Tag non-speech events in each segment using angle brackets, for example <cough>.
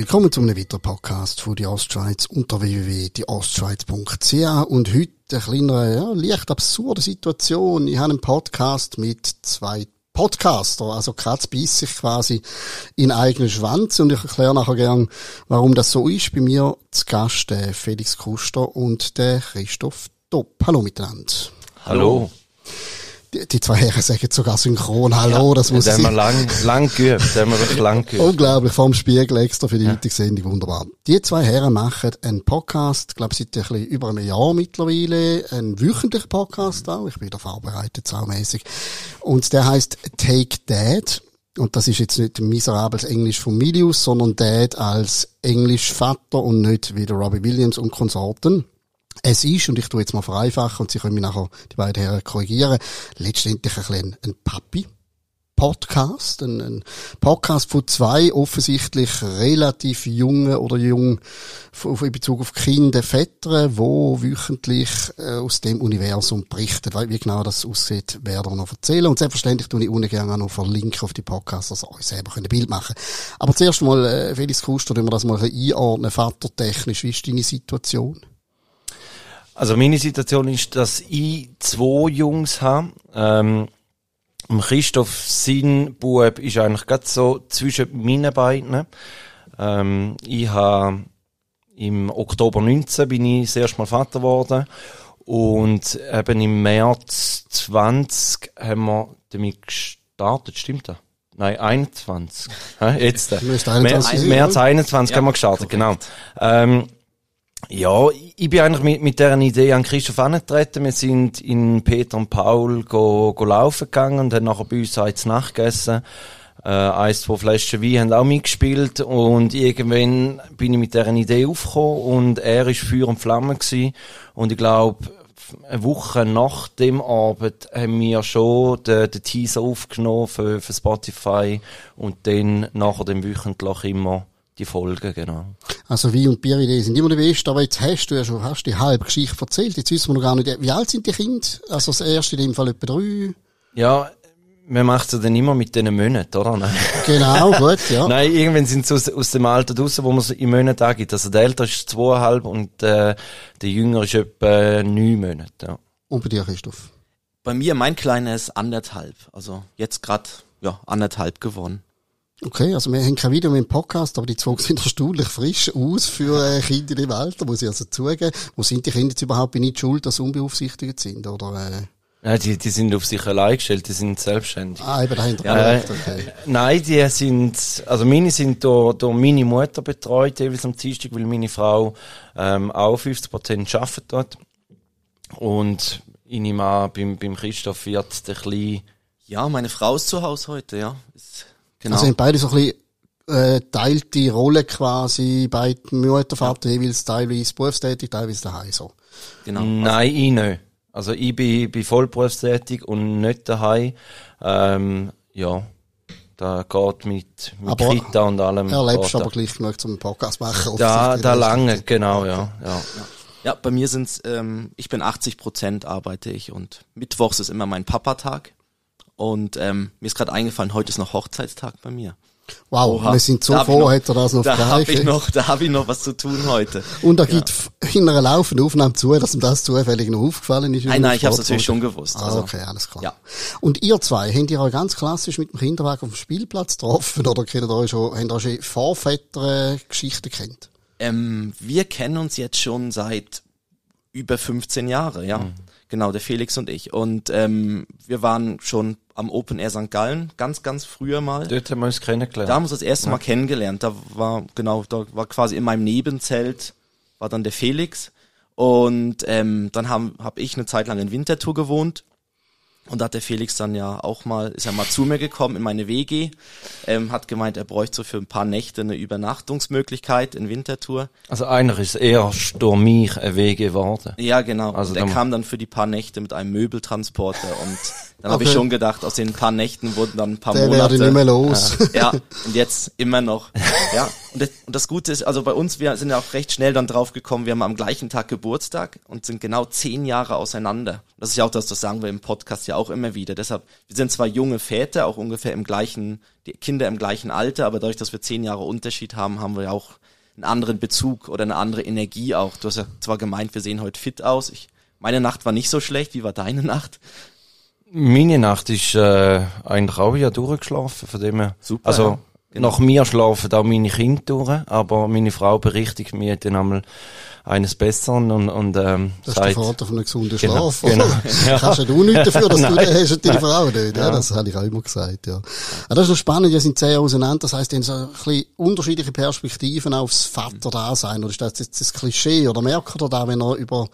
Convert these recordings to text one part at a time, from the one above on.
Willkommen zu einem weiteren Podcast von die Ostschweiz unter www.dieostschweiz.ch und heute eine kleine, ja, leicht absurde Situation. Ich habe einen Podcast mit zwei Podcaster, also Katz beißt sich quasi in eigenen Schwanz und ich erkläre nachher gern, warum das so ist. Bei mir zu Gast der Felix Kuster und der Christoph Dopp. Hallo miteinander. Hallo. Die, die zwei Herren sagen sogar synchron Hallo, das muss Das haben ich wir lang, lang geübt. Das haben wir wirklich lang geübt. Unglaublich, vorm Spiegel extra für die heutige Sendung, wunderbar. Die zwei Herren machen einen Podcast, glaube seit ein bisschen über einem Jahr mittlerweile, einen wöchentlichen Podcast auch, ich bin da vorbereitet, saumässig. Und der heißt Take Dad. Und das ist jetzt nicht miserables Englisch von Milius, sondern Dad als Englisch Vater und nicht wie der Robbie Williams und Konsorten. Es ist, und ich tue jetzt mal vereinfachen, und Sie können mich nachher, die beiden Herren, korrigieren, letztendlich ein bisschen ein Papi. Podcast, ein, ein Podcast von zwei offensichtlich relativ jungen oder jung in Bezug auf Kinder, Väter, wo wöchentlich äh, aus dem Universum berichten. Wie genau das aussieht, werden wir noch erzählen. Und selbstverständlich tue ich ungern auch noch verlinken auf die Podcasts, dass ihr euch selber ein Bild machen könnt. Aber zuerst mal, äh, Felix Kuster, wenn wir das mal ein einordnen, vatertechnisch, wie ist deine Situation? Also meine Situation ist, dass ich zwei Jungs habe. Ähm, Christoph, sein Bub ist eigentlich gerade so zwischen meinen beiden. Ähm, ich habe im Oktober 19 bin ich das erste Mal Vater geworden. Und eben im März 20 haben wir damit gestartet, stimmt das? Nein, 21. Hä, Jetzt. März, 21 sein, März oder? 21 haben wir gestartet, genau. Ähm, ja, ich bin eigentlich mit, mit dieser Idee an Christoph angetreten. Wir sind in Peter und Paul go, go laufen gegangen und haben nachher bei uns eins nachgegessen. Äh, eins, zwei Flaschen Wein haben auch mitgespielt und irgendwann bin ich mit dieser Idee aufgekommen und er ist Feuer und Flamme gewesen. Und ich glaube, eine Woche nach dem Abend haben wir schon den, den Teaser aufgenommen für, für Spotify und dann nachher dem wöchentlich immer die Folgen, genau. Also Wein und Bieridee sind immer die besten, aber jetzt hast du ja schon hast die halbe Geschichte erzählt. Jetzt wissen wir noch gar nicht, wie alt sind die Kinder? Also das erste in dem Fall etwa drei. Ja, man macht es dann immer mit diesen Monaten, oder? Nein, Genau, <laughs> gut, ja. Nein irgendwann sind sie aus, aus dem Alter draussen, wo man es in Monaten angibt. Also der Ältere ist zweieinhalb und äh, der Jüngere ist etwa neun Monate. Ja. Und bei dir, Christoph? Bei mir, mein Kleiner ist anderthalb. Also jetzt grad ja, anderthalb geworden. Okay, also wir haben kein Video mit dem Podcast, aber die zwei <laughs> sind erstaunlich frisch aus für äh, Kinder in dem Alter, muss ich also zugeben. Wo sind die Kinder jetzt überhaupt nicht schuld, dass sie unbeaufsichtigt sind? Oder, äh, Ja, die, die sind auf sich allein gestellt, die sind selbstständig. ah, eben, da haben wir Ja, äh, okay. Nein, die sind, also meine sind durch, durch meine Mutter betreut, jeweils am Dienstag, weil meine Frau ähm, auch 50% arbeitet dort. Und ich nehme an, beim, beim Christoph wird der Kleine Ja, meine Frau ist zu Hause heute, ja. Genau. Also haben beide so ein bisschen äh, teilte Rolle quasi, beide Mutter, Vater jeweils teilweise berufstätig, teilweise daheim so. genau. Nein, ich nicht. Also ich bin, bin vollberufstätig und nicht daheim. Ähm, ja, da geht mit, mit Aber Kita und allem. Erlebst geht aber da- gleich genug zum Podcast machen. Da, da lange, genau, ja, ja. Ja, bei mir sind's, ähm, ich bin 80 Prozent arbeite ich und mittwochs ist immer mein Papatag. Und ähm, mir ist gerade eingefallen, heute ist noch Hochzeitstag bei mir. Wow, Oha. wir sind so Da froh, noch- hat er das noch Da habe ich noch, da habe ich noch was zu tun heute. <laughs> Und er gibt f- in einer laufenden Aufnahme zu, dass ihm das zufällig noch aufgefallen ist. Nein, nein, ich habe es natürlich schon gewusst. Ah, Also, okay, alles klar. Ja. Und ihr zwei, habt ihr euch ganz klassisch mit dem Kinderwagen auf dem Spielplatz getroffen oder kennt ihr euch schon, habt ihr schon Vorväter-Geschichten kennt? Ähm, wir kennen uns jetzt schon seit über 15 Jahre, ja. Genau, der Felix und ich. Und ähm, wir waren schon am Open Air St. Gallen, ganz, ganz früher mal. Dort haben wir uns kennengelernt. Da haben wir uns das erste Mal kennengelernt. Da war, genau, da war quasi in meinem Nebenzelt, war dann der Felix. Und ähm, dann haben hab ich eine Zeit lang in Winterthur gewohnt. Und da hat der Felix dann ja auch mal, ist er mal zu mir gekommen in meine WG, ähm, hat gemeint, er bräuchte so für ein paar Nächte eine Übernachtungsmöglichkeit in Winterthur. Also einer ist erst durch mich ein Weg geworden. Ja, genau. Also der dann- kam dann für die paar Nächte mit einem Möbeltransporter und <laughs> dann habe Okay. ich schon gedacht, aus den paar Nächten wurden dann ein paar Der Monate. werde nicht mehr los. <laughs> Ja, und jetzt immer noch. <laughs> Ja, Und das, und das Gute ist, also bei uns, wir sind ja auch recht schnell dann drauf gekommen, wir haben am gleichen Tag Geburtstag und sind genau zehn Jahre auseinander. Das ist ja auch das, das sagen wir im Podcast ja auch immer wieder. Deshalb, wir sind zwar junge Väter, auch ungefähr im gleichen, die Kinder im gleichen Alter, aber dadurch, dass wir zehn Jahre Unterschied haben, haben wir ja auch einen anderen Bezug oder eine andere Energie auch. Du hast ja zwar gemeint, wir sehen heute fit aus. Ich, meine Nacht war nicht so schlecht. Wie war deine Nacht? Meine Nacht ist äh, eigentlich auch ja durchgeschlafen, von dem her. Super, Also ja. Genau. nach mir schlafen auch meine Kinder durch, aber meine Frau berichtigt mir dann einmal eines Besseren und, und ähm, Das ist der Vater von einem gesunden Genau, Schlaf. genau. <laughs> Ja. Kannst ja du nichts dafür, dass du <laughs> den hast und deine Frau nicht. Ja, das habe ich auch immer gesagt, ja. Aber das ist noch spannend, wir sind sehr auseinander. Das heisst, ihr habt so ein bisschen unterschiedliche Perspektiven aufs Vater-Dasein. Oder ist das jetzt das Klischee? Oder merkt ihr da, wenn ihr über,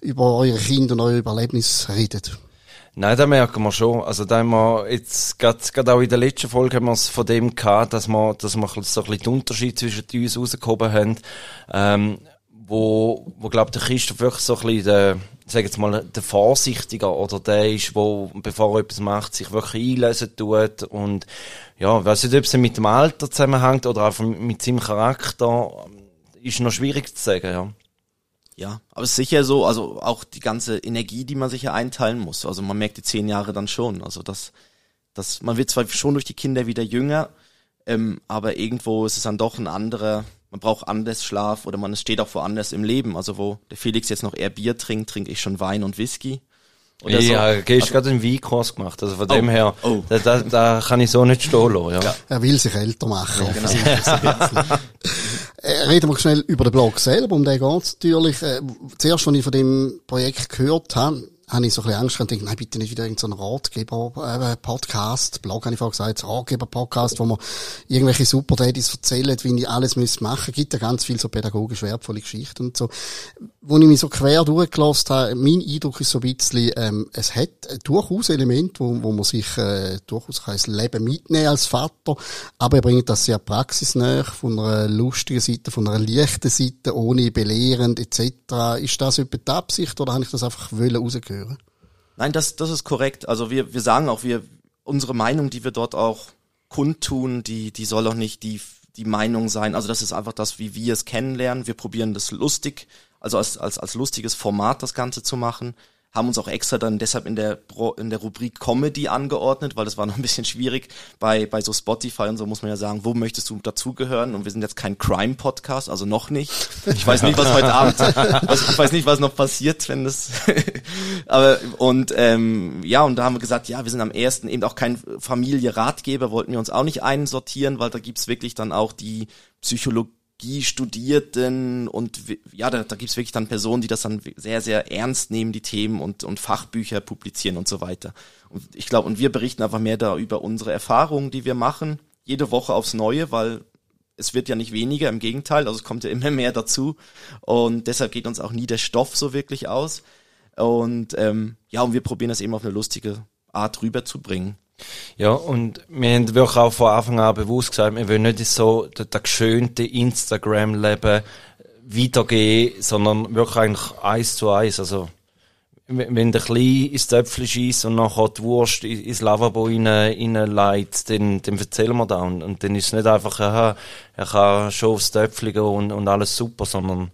über eure Kinder und euer Überlebnis redet? Nein, da merken wir schon. Also da haben wir jetzt gerade gerade auch in der letzten Folge haben wir es von dem gehabt, dass wir, dass wir so ein bisschen den Unterschied zwischen uns rausgehoben haben, ähm, wo, wo glaub der Christoph wirklich so ein bisschen der, sag jetzt mal, der Vorsichtiger oder der ist, wo, bevor er etwas macht, sich wirklich einlesen tut und, ja, weiss nicht, ob es mit dem Alter zusammenhängt oder einfach mit seinem Charakter, ist noch schwierig zu sagen, ja. Ja, aber es ist sicher so, also auch die ganze Energie, die man sich ja einteilen muss. Also man merkt die zehn Jahre dann schon. Also das, das, man wird zwar schon durch die Kinder wieder jünger, ähm, aber irgendwo ist es dann doch ein anderer, man braucht anders Schlaf oder man steht auch woanders im Leben. Also wo der Felix jetzt noch eher Bier trinkt, trinke ich schon Wein und Whisky. Oder so. ja, gehst gerade einen Weinkurs gemacht, also von dem her, Oh. Da, da, da kann ich so nicht stehen lassen, ja. Er will sich älter machen. genau. offensichtlich. <laughs> Äh, Reden wir schnell über den Blog selber, um den geht's natürlich. Äh, zuerst, als ich von dem Projekt gehört habe, habe ich so ein bisschen Angst gehabt und dachte, nein, bitte nicht wieder irgendein Ratgeber-Podcast, Blog habe ich vorhin gesagt, Ratgeber-Podcast, wo man irgendwelche Super-Daddies erzählen, wie ich alles müsste machen. Gibt ja ganz viel so pädagogisch wertvolle Geschichten und so. Wo ich mich so quer durchgelassen habe, mein Eindruck ist so ein bisschen, ähm, es hat durchaus Elemente, wo, wo man sich äh, durchaus kann ins Leben mitnehmen als Vater, aber er bringt das sehr praxisnah, von einer lustigen Seite, von einer leichten Seite, ohne belehrend etc. Ist das etwa die Absicht oder habe ich das einfach wollen rausgehören? Nein, das, das ist korrekt. Also wir, wir sagen auch, wir, unsere Meinung, die wir dort auch kundtun, die, die soll auch nicht die, die Meinung sein. Also das ist einfach das, wie wir es kennenlernen. Wir probieren das lustig, also als, als, als lustiges Format das Ganze zu machen. Haben uns auch extra dann deshalb in der, in der Rubrik Comedy angeordnet, weil das war noch ein bisschen schwierig. Bei, bei so Spotify und so muss man ja sagen, wo möchtest du dazugehören? Und wir sind jetzt kein Crime-Podcast, also noch nicht. Ich weiß nicht, was heute <laughs> Abend, was, ich weiß nicht, was noch passiert, wenn das, <laughs> aber, und, ähm, ja, und da haben wir gesagt, ja, wir sind am ersten eben auch kein Familie-Ratgeber, wollten wir uns auch nicht einsortieren, weil da gibt's wirklich dann auch die Psychologie Studierten und ja, da, da gibt's wirklich dann Personen, die das dann sehr, sehr ernst nehmen, die Themen und, und Fachbücher publizieren und so weiter. Und ich glaube, und wir berichten einfach mehr da über unsere Erfahrungen, die wir machen, jede Woche aufs Neue, weil es wird ja nicht weniger, im Gegenteil, also es kommt ja immer mehr dazu und deshalb geht uns auch nie der Stoff so wirklich aus. Und ähm, ja, und wir probieren das eben auf eine lustige Art rüberzubringen. Ja, und wir haben wirklich auch von Anfang an bewusst gesagt, wir wollen nicht so das, geschönte Instagram-Leben weitergehen, sondern wirklich eigentlich eins zu eins. Also, wenn der Kleine ins Töpfchen schießt und nachher die Wurst in- ins Lavabo rein, reinleitet, dann, dann erzählen wir da. Und, und dann ist es nicht einfach, aha, er kann schon aufs Töpfchen gehen und, und alles super, sondern,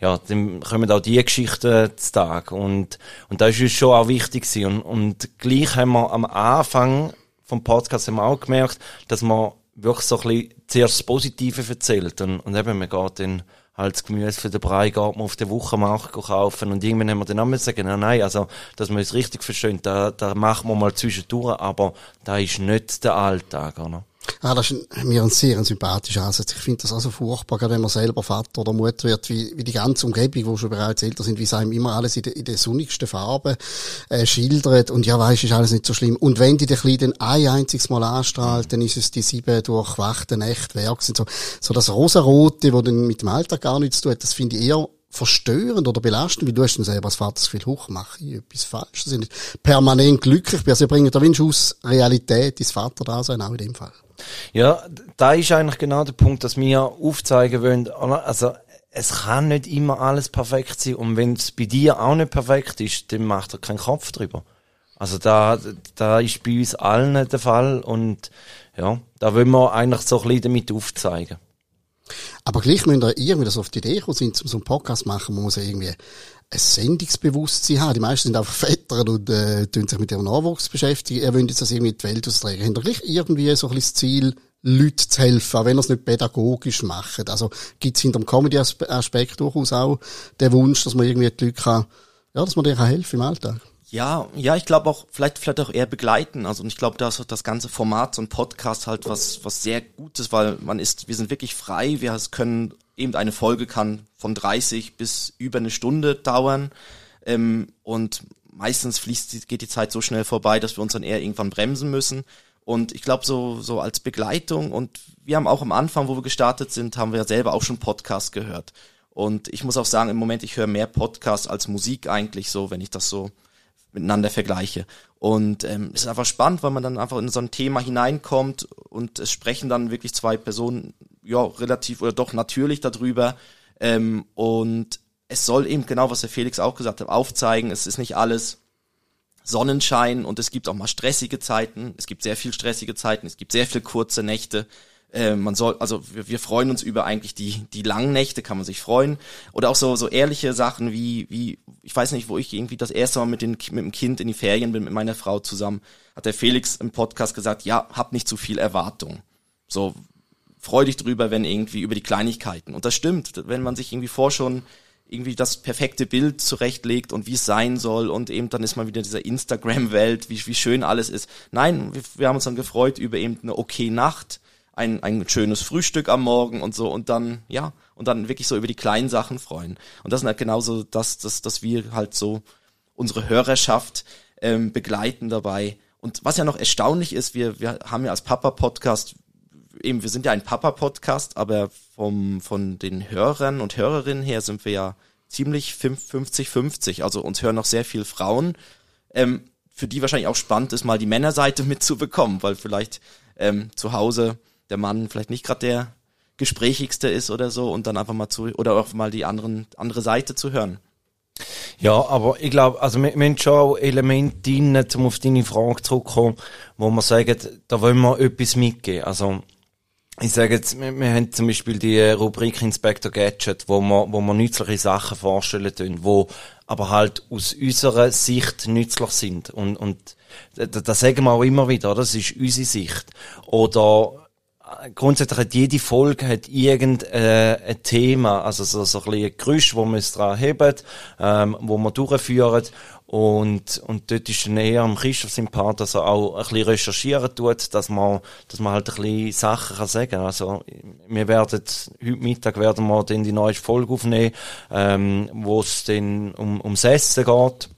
ja, dann kommen auch die Geschichten zu Tag. Und, und da ist uns schon auch wichtig gewesen. Und, und gleich haben wir am Anfang vom Podcast haben wir auch gemerkt, dass man wirklich so ein bisschen zuerst das Positive erzählt. Und, und eben, man geht dann halt das Gemüse für den Brei geht man auf den Wochenmarkt kaufen und irgendwann haben wir dann auch sagen, nein, nein, also, dass wir es richtig verstehen, da, da machen wir mal zwischendurch, aber da ist nicht der Alltag, oder? Ah, das ist mir ein sehr ein sympathischer Ansatz. Ich finde das auch so furchtbar, gerade wenn man selber Vater oder Mutter wird, wie, wie die ganze Umgebung, wo schon bereits älter sind, wie es einem immer alles in der, in der sonnigsten Farbe äh, schildert. Und ja, weisst, ist alles nicht so schlimm. Und wenn die den Kleinen ein einziges Mal anstrahlt, dann ist es die sieben durchwachten Nächte wert. So, so das Rosarote, wo dann mit dem Alltag gar nichts zu tun hat, das finde ich eher verstörend oder belastend, weil du hast dann selber als Vater das Gefühl, huch, mache ich etwas falsch. Sie sind nicht permanent glücklich. Also, bringen da Wunsch aus Realität ins Vaterdasein, auch in dem Fall. Ja, da ist eigentlich genau der Punkt, dass wir aufzeigen wollen, also es kann nicht immer alles perfekt sein und wenn es bei dir auch nicht perfekt ist, dann macht er keinen Kopf drüber. Also da, da ist bei uns allen der Fall und ja, da wollen wir eigentlich so ein bisschen damit aufzeigen. Aber gleich müssen wir irgendwie das auf die Idee kommen, sind, um so einen Podcast machen, man muss irgendwie ein Sendungsbewusstsein haben. Die meisten sind einfach Väter und äh, tun sich mit ihrem Nachwuchs beschäftigen. Er will jetzt das irgendwie in die Welt austragen. Haben gleich irgendwie so ein bisschen das Ziel, Leuten zu helfen, auch wenn er es nicht pädagogisch macht. Also gibt es hinter dem Comedy-Aspekt durchaus auch den Wunsch, dass man irgendwie die Leute kann, ja, dass man denen helfen im Alltag. Ja, ja, ich glaube auch, vielleicht, vielleicht auch eher begleiten. Also, und ich glaube, da ist das ganze Format, so ein Podcast halt was, was sehr Gutes, weil man ist, wir sind wirklich frei, wir können, eben eine Folge kann von 30 bis über eine Stunde dauern, ähm, und meistens fließt, geht die Zeit so schnell vorbei, dass wir uns dann eher irgendwann bremsen müssen. Und ich glaube, so, so als Begleitung und wir haben auch am Anfang, wo wir gestartet sind, haben wir ja selber auch schon Podcasts gehört. Und ich muss auch sagen, im Moment, ich höre mehr Podcasts als Musik eigentlich so, wenn ich das so miteinander vergleiche. Und ähm, es ist einfach spannend, weil man dann einfach in so ein Thema hineinkommt und es sprechen dann wirklich zwei Personen, ja, relativ oder doch natürlich darüber. Ähm, und es soll eben genau, was der Felix auch gesagt hat, aufzeigen, es ist nicht alles Sonnenschein und es gibt auch mal stressige Zeiten. Es gibt sehr viel stressige Zeiten, es gibt sehr viel kurze Nächte. Äh, man soll, also wir, wir freuen uns über eigentlich die die langen Nächte, kann man sich freuen. Oder auch so so ehrliche Sachen wie wie ich weiß nicht, wo ich irgendwie das erste Mal mit den mit dem Kind in die Ferien bin mit meiner Frau zusammen, hat der Felix im Podcast gesagt, ja, hab nicht zu viel Erwartung. So freu dich drüber, wenn irgendwie über die Kleinigkeiten. Und das stimmt, wenn man sich irgendwie vor schon irgendwie das perfekte Bild zurechtlegt und wie es sein soll und eben dann ist man wieder in dieser Instagram-Welt, wie, wie schön alles ist. Nein, wir, wir haben uns dann gefreut über eben eine okay Nacht, ein, ein schönes Frühstück am Morgen und so und dann, ja, und dann wirklich so über die kleinen Sachen freuen. Und das ist halt genauso das, das, dass wir halt so unsere Hörerschaft ähm, begleiten dabei. Und was ja noch erstaunlich ist, wir, wir haben ja als Papa-Podcast, eben, wir sind ja ein Papa-Podcast, aber vom, von den Hörern und Hörerinnen her sind wir ja ziemlich 50-50. Also uns hören noch sehr viele Frauen, ähm, für die wahrscheinlich auch spannend ist, mal die Männerseite <laughs> mitzubekommen, weil vielleicht ähm, zu Hause der Mann vielleicht nicht gerade der gesprächigste ist oder so und dann einfach mal zu oder auch mal die anderen andere Seite zu hören. Ja, aber ich glaube, also wir, wir haben schon auch Elemente drin, um auf deine Frage zurückzukommen, wo wir sagen, da wollen wir etwas mitgeben. Also ich sage jetzt, wir, wir haben zum Beispiel die Rubrik Inspector Gadget, wo wir, wo wir nützliche Sachen vorstellen tun, wo aber halt aus unserer Sicht nützlich sind. Und, und das sagen wir auch immer wieder, das ist unsere Sicht. Oder grundsätzlich hat jede Folge hat irgendein äh, Thema, also so, so ein bisschen Gerüst, wo man es dran hebt, ähm, wo man durchführen und, und dort ist dann eher am Christoph sein Part, dass er auch ein bisschen recherchieren tut, dass man, dass man halt ein bisschen Sachen kann sagen. Also, wir werden, heute Mittag werden wir dann die neue Folge aufnehmen, ähm, wo es dann um, ums Essen geht.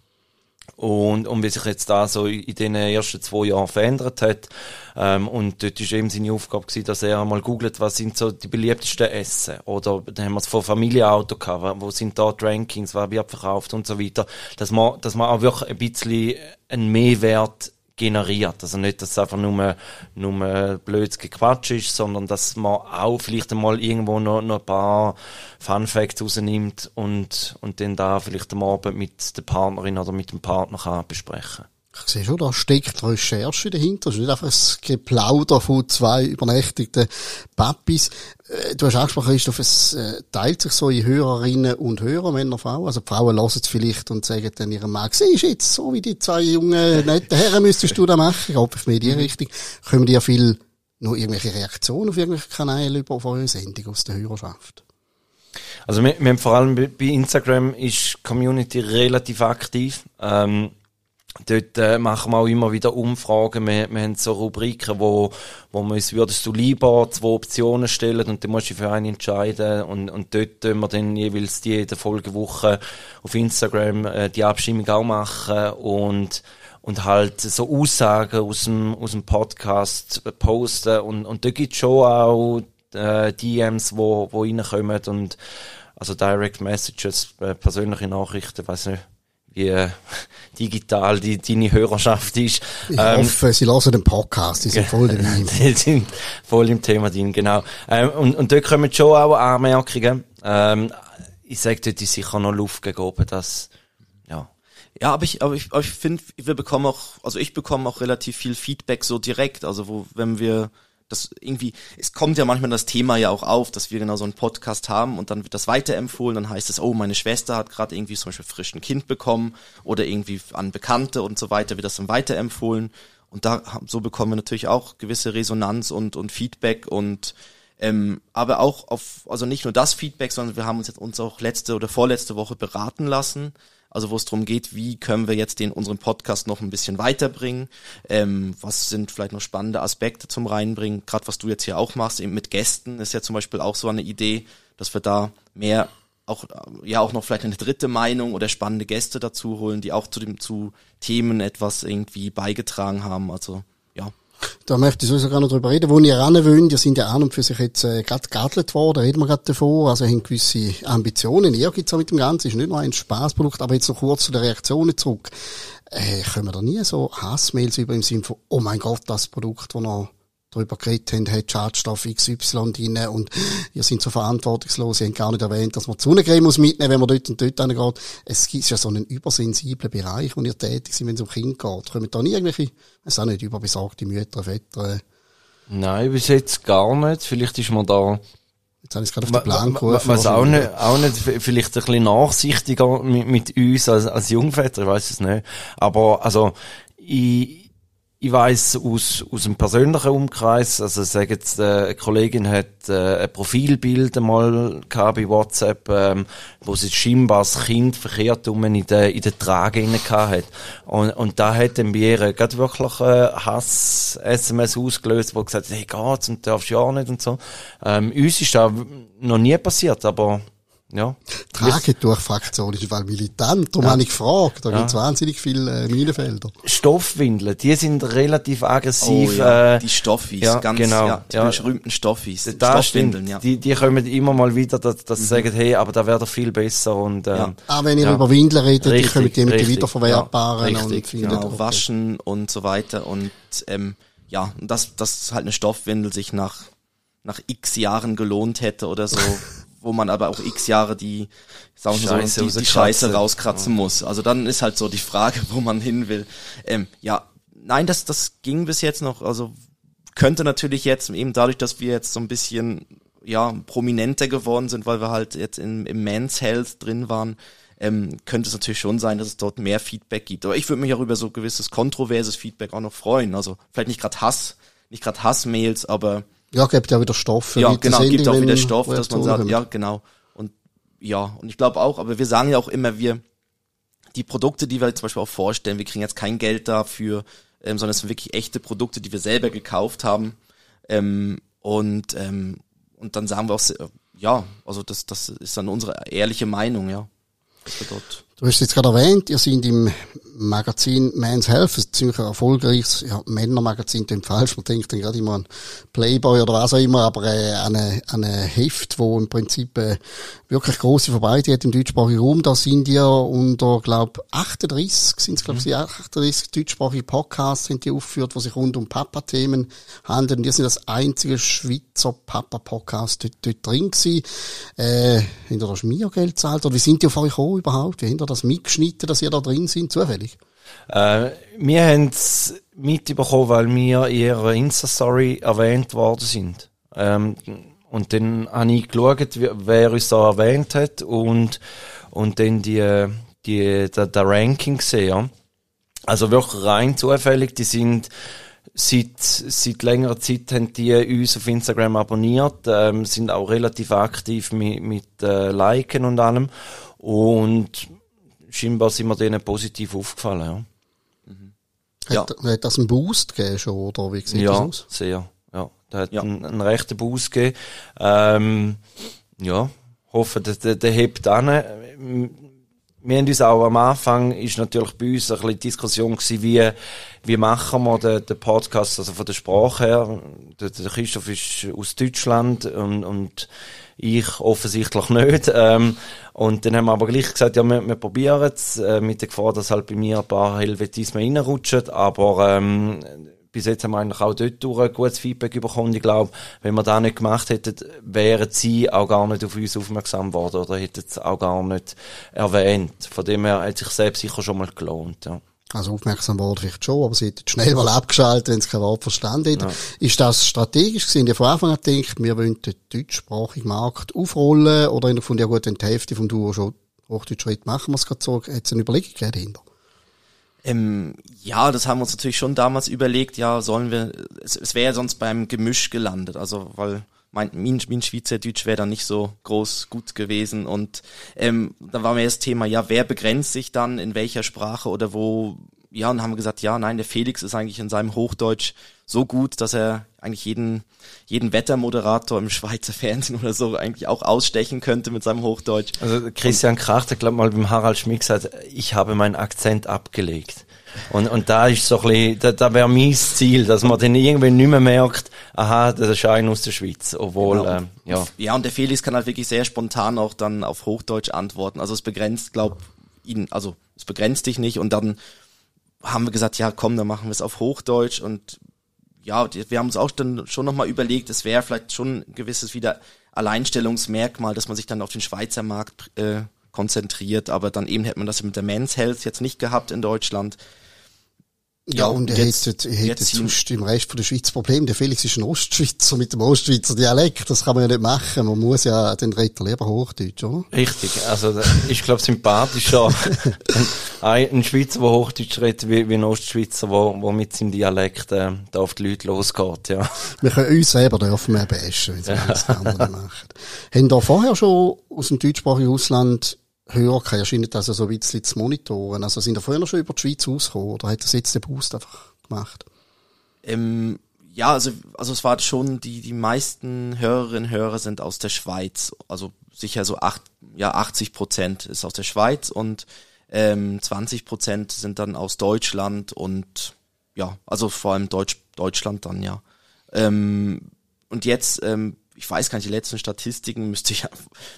Und, und wie sich jetzt da so in den ersten zwei Jahren verändert hat. Ähm, und dort ist eben seine Aufgabe gewesen, dass er mal googelt, was sind so die beliebtesten Essen. Oder dann haben wir es von Familienauto gehabt, wo sind da die Rankings, wer wird verkauft und so weiter. Dass man, dass man auch wirklich ein bisschen einen Mehrwert generiert. Also nicht, dass es einfach nur, nur blödes Gequatsch ist, sondern dass man auch vielleicht einmal irgendwo noch, noch ein paar Fun Facts rausnimmt und, und dann da vielleicht am Abend mit der Partnerin oder mit dem Partner kann besprechen ich sehe schon, da steckt Recherche dahinter. Es ist nicht einfach ein Geplauder von zwei übernächtigten Papis. Äh, du hast angesprochen, Christoph, es äh, teilt sich so in Hörerinnen und Hörer, Männer, Frauen. Also die Frauen hören es vielleicht und sagen dann ihrem Mann, siehst jetzt, so wie die zwei jungen, netten Herren müsstest du da machen. Ich hoffe, ich mehr in die Richtung. Kommen dir viel noch irgendwelche Reaktionen auf irgendwelche Kanäle über auf eure Sendung aus der Hörerschaft? Also wir, wir haben vor allem bei Instagram ist die Community relativ aktiv. Ähm, Dort äh, machen wir auch immer wieder Umfragen. Wir, wir haben so Rubriken, wo, wo wir uns würdest du lieber zwei Optionen stellen und dann musst du für eine entscheiden. Und, und dort tun wir dann jeweils die jede Folgewoche auf Instagram äh, die Abstimmung auch machen und und halt so Aussagen aus dem, aus dem Podcast posten und, und da gibt's schon auch äh, DMs, wo, wo reinkommen und also Direct Messages, äh, persönliche Nachrichten, weiß nicht, wie äh, digital die, deine Hörerschaft ist. Ich ähm, hoffe, sie hören den Podcast, die sind voll drin. die <laughs> sind voll im Thema drin, genau. Ähm, und, und dort kommen schon auch Anmerkungen. Ähm, ich sage, dort ist sicher noch Luft gegeben, dass, ja. Ja, aber ich, aber ich, aber ich finde, wir bekommen auch, also ich bekomme auch relativ viel Feedback so direkt, also wo, wenn wir das irgendwie, es kommt ja manchmal das Thema ja auch auf, dass wir genau so einen Podcast haben und dann wird das weiterempfohlen, dann heißt es, oh, meine Schwester hat gerade irgendwie zum Beispiel frisch ein Kind bekommen oder irgendwie an Bekannte und so weiter wird das dann weiterempfohlen. Und da so bekommen wir natürlich auch gewisse Resonanz und, und Feedback und ähm, aber auch auf, also nicht nur das Feedback, sondern wir haben uns jetzt uns auch letzte oder vorletzte Woche beraten lassen also wo es darum geht, wie können wir jetzt den unseren Podcast noch ein bisschen weiterbringen, ähm, was sind vielleicht noch spannende Aspekte zum reinbringen, gerade was du jetzt hier auch machst, eben mit Gästen ist ja zum Beispiel auch so eine Idee, dass wir da mehr auch ja auch noch vielleicht eine dritte Meinung oder spannende Gäste dazu holen, die auch zu dem zu Themen etwas irgendwie beigetragen haben. Also ja. Da möchte ich sowieso gar nicht drüber reden, wo ihr wollt. Ihr sind ja an und für sich jetzt äh, gerade geadelt worden, reden wir gerade davon. Also haben gewisse Ambitionen. Ihr gibt's auch mit dem Ganzen. Ist nicht nur ein Spaßprodukt, aber jetzt noch kurz zu den Reaktionen zurück. Äh, können wir da nie so Hassmails über im Sinne von, oh mein Gott, das Produkt, das noch darüber geredet haben, hat Schadstoff XY drin und ihr seid so verantwortungslos, ihr habt gar nicht erwähnt, dass man die Sonnencreme muss mitnehmen, wenn man dort und dort hingeht. Es ist ja so einen übersensiblen Bereich, wo ihr tätig seid, wenn es um Kinder geht. Kommen da nie irgendwelche, es auch nicht, überbesorgte Mütter, Väter? Nein, bis jetzt gar nicht. Vielleicht ist man da Jetzt habe ich es gerade auf den Plan gerufen. Was auch nicht, auch nicht, vielleicht ein bisschen nachsichtiger mit, mit uns als, als Jungväter, ich weiß es nicht. Aber, also, ich, ich weiß aus, aus dem persönlichen Umkreis, also sagen jetzt, äh, eine Kollegin hat äh, ein Profilbild einmal gehabt bei WhatsApp, ähm, wo sie scheinbar das Kind verkehrt um in der, in der Trage rein hat. Und, und da hat dann bei ihr gerade wirklich äh, Hass-SMS ausgelöst, wo gesagt hat, hey, geht's und darfst ja nicht und so. Ähm, uns ist das noch nie passiert, aber ja. Tragetuch-Fraktion ist weil militant. Darum ja. habe ich gefragt. Da ja. gibt es wahnsinnig viele äh, Minenfelder. Stoffwindeln, die sind relativ aggressiv. Oh, ja. äh, die Stoffis, ja, ganz, genau. ja, die ja. berühmten Stoffis. Da Stoffwindeln, ja. Die, die kommen immer mal wieder, dass, dass mhm. sie sagen, hey, aber da wäre doch viel besser und, ähm, ja. Ah, wenn ihr über Windeln redet, richtig, die kommen die mit den wiederverwertbaren ja, und genau, okay. waschen und so weiter und, ähm, ja, dass, dass halt eine Stoffwindel sich nach, nach x Jahren gelohnt hätte oder so. <laughs> wo man aber auch x Jahre die, sagen wir so, die, die Scheiße rauskratzen ja. muss. Also dann ist halt so die Frage, wo man hin will. Ähm, ja, nein, das, das ging bis jetzt noch, also könnte natürlich jetzt eben dadurch, dass wir jetzt so ein bisschen ja prominenter geworden sind, weil wir halt jetzt in, im Men's Health drin waren, ähm, könnte es natürlich schon sein, dass es dort mehr Feedback gibt. Aber ich würde mich auch über so gewisses kontroverses Feedback auch noch freuen. Also vielleicht nicht gerade Hass, nicht gerade Hassmails, aber ja, gibt ja wieder Stoff. Für ja, genau, gibt auch wieder Stoff, dass man sagt, ja, genau. Und ja, und ich glaube auch, aber wir sagen ja auch immer, wir, die Produkte, die wir zum Beispiel auch vorstellen, wir kriegen jetzt kein Geld dafür, ähm, sondern es sind wirklich echte Produkte, die wir selber gekauft haben. Ähm, und, ähm, und dann sagen wir auch, ja, also das, das ist dann unsere ehrliche Meinung, ja. Das wir dort Du hast es jetzt gerade erwähnt, ihr seid im Magazin Man's Health, ein ziemlich erfolgreiches ja, Männermagazin, klingt falsch, man denkt dann gerade immer an Playboy oder was auch immer, aber äh, eine, eine Heft, wo im Prinzip äh, wirklich große Verbreitung hat im deutschsprachigen Raum. Da sind ihr unter, glaub 38, sind es glaube ich, 38 deutschsprachige Podcasts sind die aufgeführt, wo sich rund um Papa-Themen handeln. Und ihr sind das einzige Schweizer Papa-Podcast dort, dort drin gewesen. Äh, habt ihr da Schmiergeld gezahlt? Oder wie sind die auf euch gekommen überhaupt? Wie ihr das mitgeschnitten, dass ihr da drin sind, zufällig? Äh, wir haben es mitbekommen, weil wir in ihrer Insta-Story erwähnt worden sind. Ähm, und dann habe ich geschaut, wer uns da erwähnt hat und, und dann die, die, der, der Ranking gesehen. Also wirklich rein zufällig, die sind seit, seit längerer Zeit haben die uns auf Instagram abonniert, ähm, sind auch relativ aktiv mit, mit äh, Liken und allem. Und scheinbar sind wir denen positiv aufgefallen, ja. Mhm. Hat, ja. hat das einen Boost gegeben schon, oder wie sieht ja, das aus? sehr. Ja, der hat ja. einen, einen rechten Boost gegeben. Ähm, ja, hoffe, der, der, der hebt an. Wir haben uns auch am Anfang, ist natürlich bei uns ein bisschen Diskussion gewesen, wie, wie machen wir den, den Podcast, also von der Sprache her. Der, der Christoph ist aus Deutschland und, und ich offensichtlich nicht. Ähm, und dann haben wir aber gleich gesagt, ja, wir, wir probieren es, äh, mit der Gefahr, dass halt bei mir ein paar Helvetismen reinrutschen. Aber ähm, bis jetzt haben wir eigentlich auch dort durch ein gutes Feedback bekommen. Ich glaube, wenn wir das nicht gemacht hätten, wären sie auch gar nicht auf uns aufmerksam geworden oder hätten es auch gar nicht erwähnt. Von dem her hat sich selbst sicher schon mal gelohnt. Ja. Also aufmerksam worden vielleicht schon, aber sie hat schnell mal abgeschaltet, wenn sie kein Wort verstanden hat. Ja. Ist das strategisch gewesen? Die von Anfang an gedacht, wir wollen den deutschsprachigen Markt aufrollen oder in der Funde, ja gut, wenn die Hälfte vom Duo schon Hochdeutsch machen wir es gerade so. Hat es eine Überlegung dahinter? Ähm, ja, das haben wir uns natürlich schon damals überlegt, ja, sollen wir, es, es wäre sonst beim Gemisch gelandet, also weil mein, mein, mein Schweizerdeutsch wäre dann nicht so groß gut gewesen und ähm, da war mir das Thema, ja, wer begrenzt sich dann in welcher Sprache oder wo, ja, und haben wir gesagt, ja, nein, der Felix ist eigentlich in seinem Hochdeutsch so gut, dass er eigentlich jeden, jeden Wettermoderator im Schweizer Fernsehen <laughs> oder so eigentlich auch ausstechen könnte mit seinem Hochdeutsch. Also Christian Kracht hat, glaube mal beim Harald Schmidt gesagt, ich habe meinen Akzent abgelegt. Und, und da ist so ein bisschen, da, da wäre mein Ziel, dass man dann irgendwie nicht mehr merkt, aha, das ist einer aus der Schweiz, obwohl, genau. ähm, ja. Ja, und der Felix kann halt wirklich sehr spontan auch dann auf Hochdeutsch antworten. Also es begrenzt, glaub, ihn, also es begrenzt dich nicht und dann haben wir gesagt, ja komm, dann machen wir es auf Hochdeutsch und ja, wir haben uns auch dann schon nochmal überlegt, es wäre vielleicht schon ein gewisses wieder Alleinstellungsmerkmal, dass man sich dann auf den Schweizer Markt äh, konzentriert, aber dann eben hätte man das mit der Men's Health jetzt nicht gehabt in Deutschland. Ja, und er jetzt, hätte, er hätte sonst im Rest von der Schweiz Problem. Der Felix ist ein Ostschweizer mit dem Ostschweizer Dialekt. Das kann man ja nicht machen. Man muss ja den Retter lieber Hochdeutsch, oder? Richtig. Also, ich glaube, sympathischer <laughs> ein, ein Schweizer, der Hochdeutsch redet, wie, wie ein Ostschweizer, der, der mit seinem Dialekt, äh, da auf die Leute losgeht, ja. Wir können uns selber dürfen mehr bashen, wenn sie ja. <laughs> das andere machen. Haben da vorher schon aus dem deutschsprachigen Ausland höher kann, erscheint das so ein bisschen zu monitoren. Also sind da vorher schon über die Schweiz ausgekommen oder hat das jetzt der Boost einfach gemacht? Ähm, ja, also, also es war schon, die, die meisten Hörerinnen und Hörer sind aus der Schweiz. Also sicher so acht, ja, 80 Prozent ist aus der Schweiz und ähm, 20 Prozent sind dann aus Deutschland und ja, also vor allem Deutsch, Deutschland dann, ja. Ähm, und jetzt ähm, ich weiß gar nicht, die letzten Statistiken müsste ich,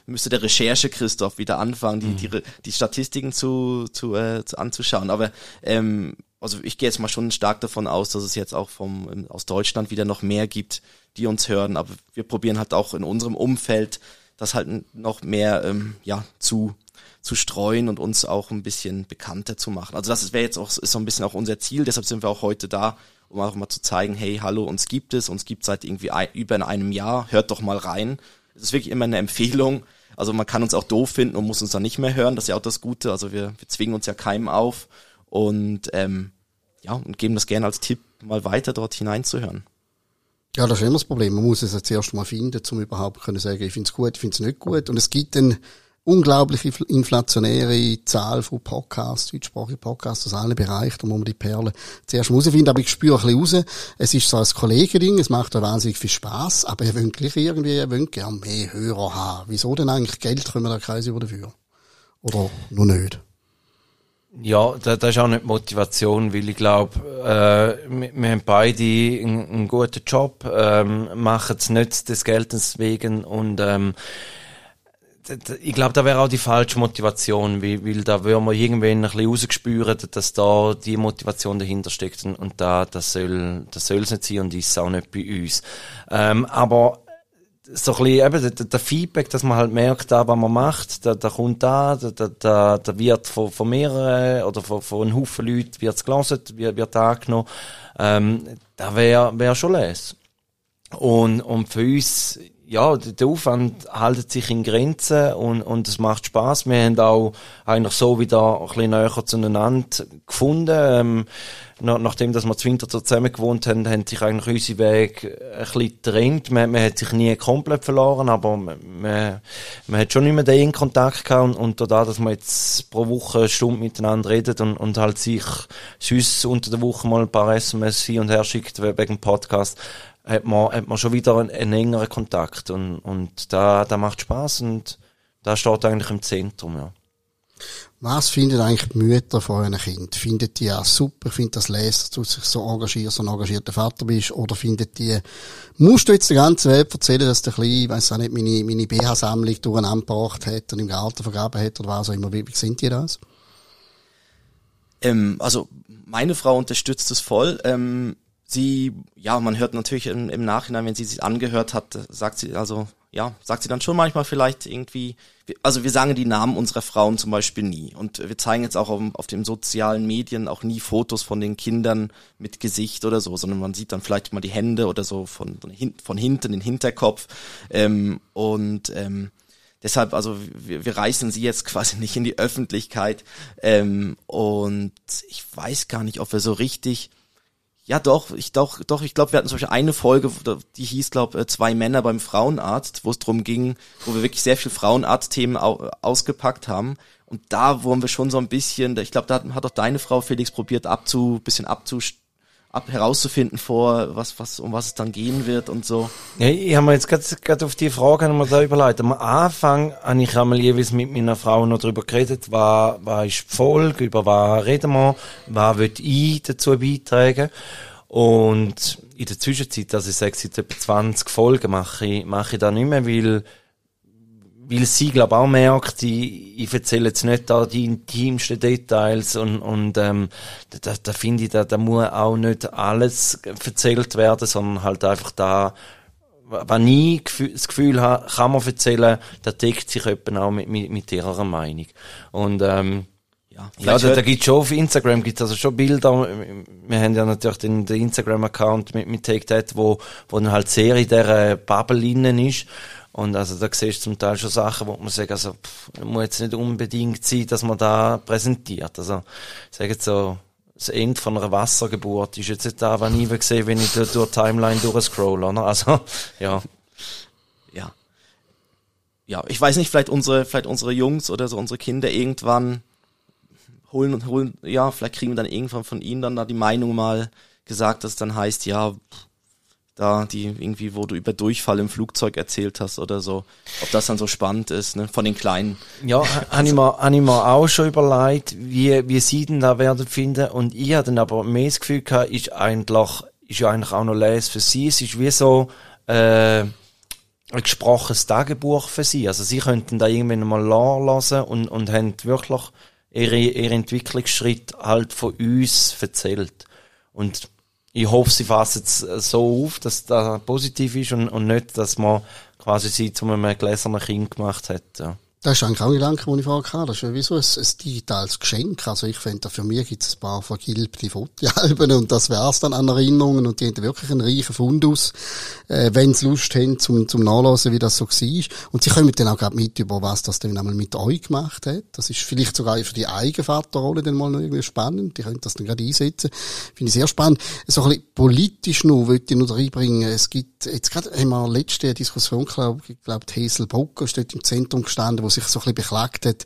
müsste der Recherche Christoph wieder anfangen, die, mhm. die, die Statistiken zu, zu, äh, zu anzuschauen. Aber ähm, also ich gehe jetzt mal schon stark davon aus, dass es jetzt auch vom aus Deutschland wieder noch mehr gibt, die uns hören. Aber wir probieren halt auch in unserem Umfeld das halt noch mehr ähm, ja zu zu streuen und uns auch ein bisschen bekannter zu machen. Also das wäre jetzt auch ist so ein bisschen auch unser Ziel. Deshalb sind wir auch heute da, um auch mal zu zeigen, hey, hallo, uns gibt es, uns gibt seit irgendwie ein, über einem Jahr, hört doch mal rein. Es ist wirklich immer eine Empfehlung. Also man kann uns auch doof finden und muss uns dann nicht mehr hören, das ist ja auch das Gute. Also wir, wir zwingen uns ja keinem auf und ähm, ja, und geben das gerne als Tipp mal weiter dort hineinzuhören. Ja, das ist immer das Problem. Man muss es jetzt erst mal finden, um überhaupt können sagen, ich finde es gut, ich finde es nicht gut. Und es gibt dann unglaubliche inflationäre Zahl von Podcasts, deutschsprachige Podcasts aus allen Bereichen, da muss man die Perlen zuerst mal rausfinden, aber ich spüre ein bisschen raus, es ist so ein Kollegending, es macht da wahnsinnig viel Spaß, aber ihr wollt gleich irgendwie, ihr wollt gerne mehr Hörer haben. Wieso denn eigentlich Geld können wir da Kreis über dafür? Oder nur nicht? Ja, das, das ist auch nicht Motivation, weil ich glaube, äh, wir, wir, haben beide einen, einen guten Job, ähm, machen es nicht des Geldes wegen und ähm, ich glaube, da wäre auch die falsche Motivation, weil, weil da würden wir irgendwann ein bisschen rausgespüren, dass da die Motivation dahinter steckt und, und da, das soll, das soll es nicht sein und ist auch nicht bei uns. Ähm, aber so ein bisschen, eben, der, der, Feedback, dass man halt merkt, da, was man macht, da, da kommt da, da, da, da wird von, von mehreren oder von, von einem Haufen Leuten wird's gelesen, wird, wird angenommen, ähm, da wäre wär schon les. Und, und für uns, ja, der Aufwand hält sich in Grenzen und, und es macht Spaß. Wir haben auch eigentlich so wieder ein bisschen näher zueinander gefunden. Ähm, nach, nachdem, dass wir zu Winter zusammen gewohnt haben, haben sich eigentlich unsere Wege ein bisschen getrennt. Man, man hat sich nie komplett verloren, aber man, man, hat schon mehr den Kontakt gehabt und, und dadurch, dass man jetzt pro Woche eine Stunde miteinander redet und, und halt sich sonst unter der Woche mal ein paar SMS hin und her schickt wegen dem Podcast, hat man, hat man schon wieder einen, einen engeren Kontakt und, und da, da macht Spaß und da steht eigentlich im Zentrum, ja. Was finden eigentlich die Mütter von euren Kind? Findet die ja super, findet das lesen, dass du dich so engagierst, so ein engagierter Vater bist? Oder findet die, musst du jetzt der ganzen Welt erzählen, dass der Kleine, ich weiss auch nicht, meine, meine BH-Sammlung durcheinander gebracht hat und im Garten vergraben hat oder was auch immer? Wie, wie sind die das? Ähm, also, meine Frau unterstützt es voll. Ähm, sie, ja, man hört natürlich im, im Nachhinein, wenn sie sich angehört hat, sagt sie, also ja, sagt sie dann schon manchmal vielleicht irgendwie, also wir sagen die Namen unserer Frauen zum Beispiel nie. Und wir zeigen jetzt auch auf, auf den sozialen Medien auch nie Fotos von den Kindern mit Gesicht oder so, sondern man sieht dann vielleicht mal die Hände oder so von, von hinten, den Hinterkopf. Ähm, und ähm, deshalb, also wir, wir reißen sie jetzt <laughs> quasi nicht in die Öffentlichkeit. Ähm, und ich weiß gar nicht, ob wir so richtig ja, doch, ich doch, doch, ich glaube, wir hatten zum Beispiel eine Folge, die hieß, glaube äh, zwei Männer beim Frauenarzt, wo es drum ging, wo wir wirklich sehr viel Frauenarzt-Themen au ausgepackt haben. Und da wurden wir schon so ein bisschen, ich glaube, da hat, auch deine Frau Felix probiert, abzu, bisschen abzu, ab herauszufinden vor, was, was, um was es dann gehen wird und so. Ja, ich habe mir jetzt gerade auf die Frage mir da überlegt. Am Anfang habe ich einmal jeweils mit meiner Frau noch darüber geredet, was, was ist die Folge, über was reden wir, was will ich dazu beitragen. Und in der Zwischenzeit, also ich sage seit etwa 20 Folgen, mache ich, mache ich da nicht mehr, weil weil sie, glaube auch merkt, ich, ich erzähle jetzt nicht da die intimsten Details und, und ähm, da, da finde ich, da, da muss auch nicht alles erzählt werden, sondern halt einfach da, was ich das Gefühl habe, kann man erzählen, da deckt sich jemand auch mit, mit, mit ihrer Meinung. Und ähm, ja, ja da, da gibt schon auf Instagram gibt's also schon Bilder. Wir haben ja natürlich den, den Instagram-Account mit, mit Take That, wo, wo dann halt sehr in dieser Bubble innen ist. Und also da siehst du zum Teil schon Sachen, wo man sagt, also pff, muss jetzt nicht unbedingt sein, dass man da präsentiert. Also sage jetzt so, das Ende von einer Wassergeburt ist jetzt nicht da, was ich gesehen wenn ich durch die Timeline durchscroll, oder? Also, <laughs> ja. Ja. Ja, ich weiß nicht, vielleicht unsere, vielleicht unsere Jungs oder so unsere Kinder irgendwann holen und holen, ja, vielleicht kriegen wir dann irgendwann von ihnen dann da die Meinung mal gesagt, dass dann heißt, ja, pff, da, die irgendwie, wo du über Durchfall im Flugzeug erzählt hast oder so, ob das dann so spannend ist, ne, von den Kleinen. Ja, <laughs> habe ich, mir, hab ich mir auch schon überlegt, wie, wie sie denn da werden finden und ich hatte dann aber mehr das Gefühl gehabt, ist eigentlich, ist ja eigentlich auch noch Les für sie, es ist wie so, äh, ein gesprochenes Tagebuch für sie. Also sie könnten da irgendwann mal lassen und, und haben wirklich ihre, ihre Entwicklungsschritt halt von uns erzählt. Und ich hoffe, sie fassen es äh, so auf, dass das positiv ist und, und nicht, dass man quasi sie zu einem gläsernen Kind gemacht hat. Ja. Das ist eigentlich auch ein Gedanke, den ich vorher hatte. Das ist wie so ein, ein digitales Geschenk. Also ich finde, für mich gibt es ein paar vergilbte Fotoalben und das wär's dann an Erinnerungen und die haben wirklich einen reichen Fundus, äh, wenn sie Lust haben, zum, zum Nachlesen, wie das so war. Und sie kommen dann auch gerade mit, über was das dann einmal mit euch gemacht hat. Das ist vielleicht sogar für die Eigenvaterrolle dann mal noch irgendwie spannend. Die können das dann gerade einsetzen. Finde ich sehr spannend. So ein bisschen politisch noch, wollte ich noch reinbringen. Es gibt, jetzt gerade haben wir letzte Diskussion, glaube ich, glaube, Hesel Brucker steht im Zentrum gestanden, wo sich so ein bisschen beklagt hat,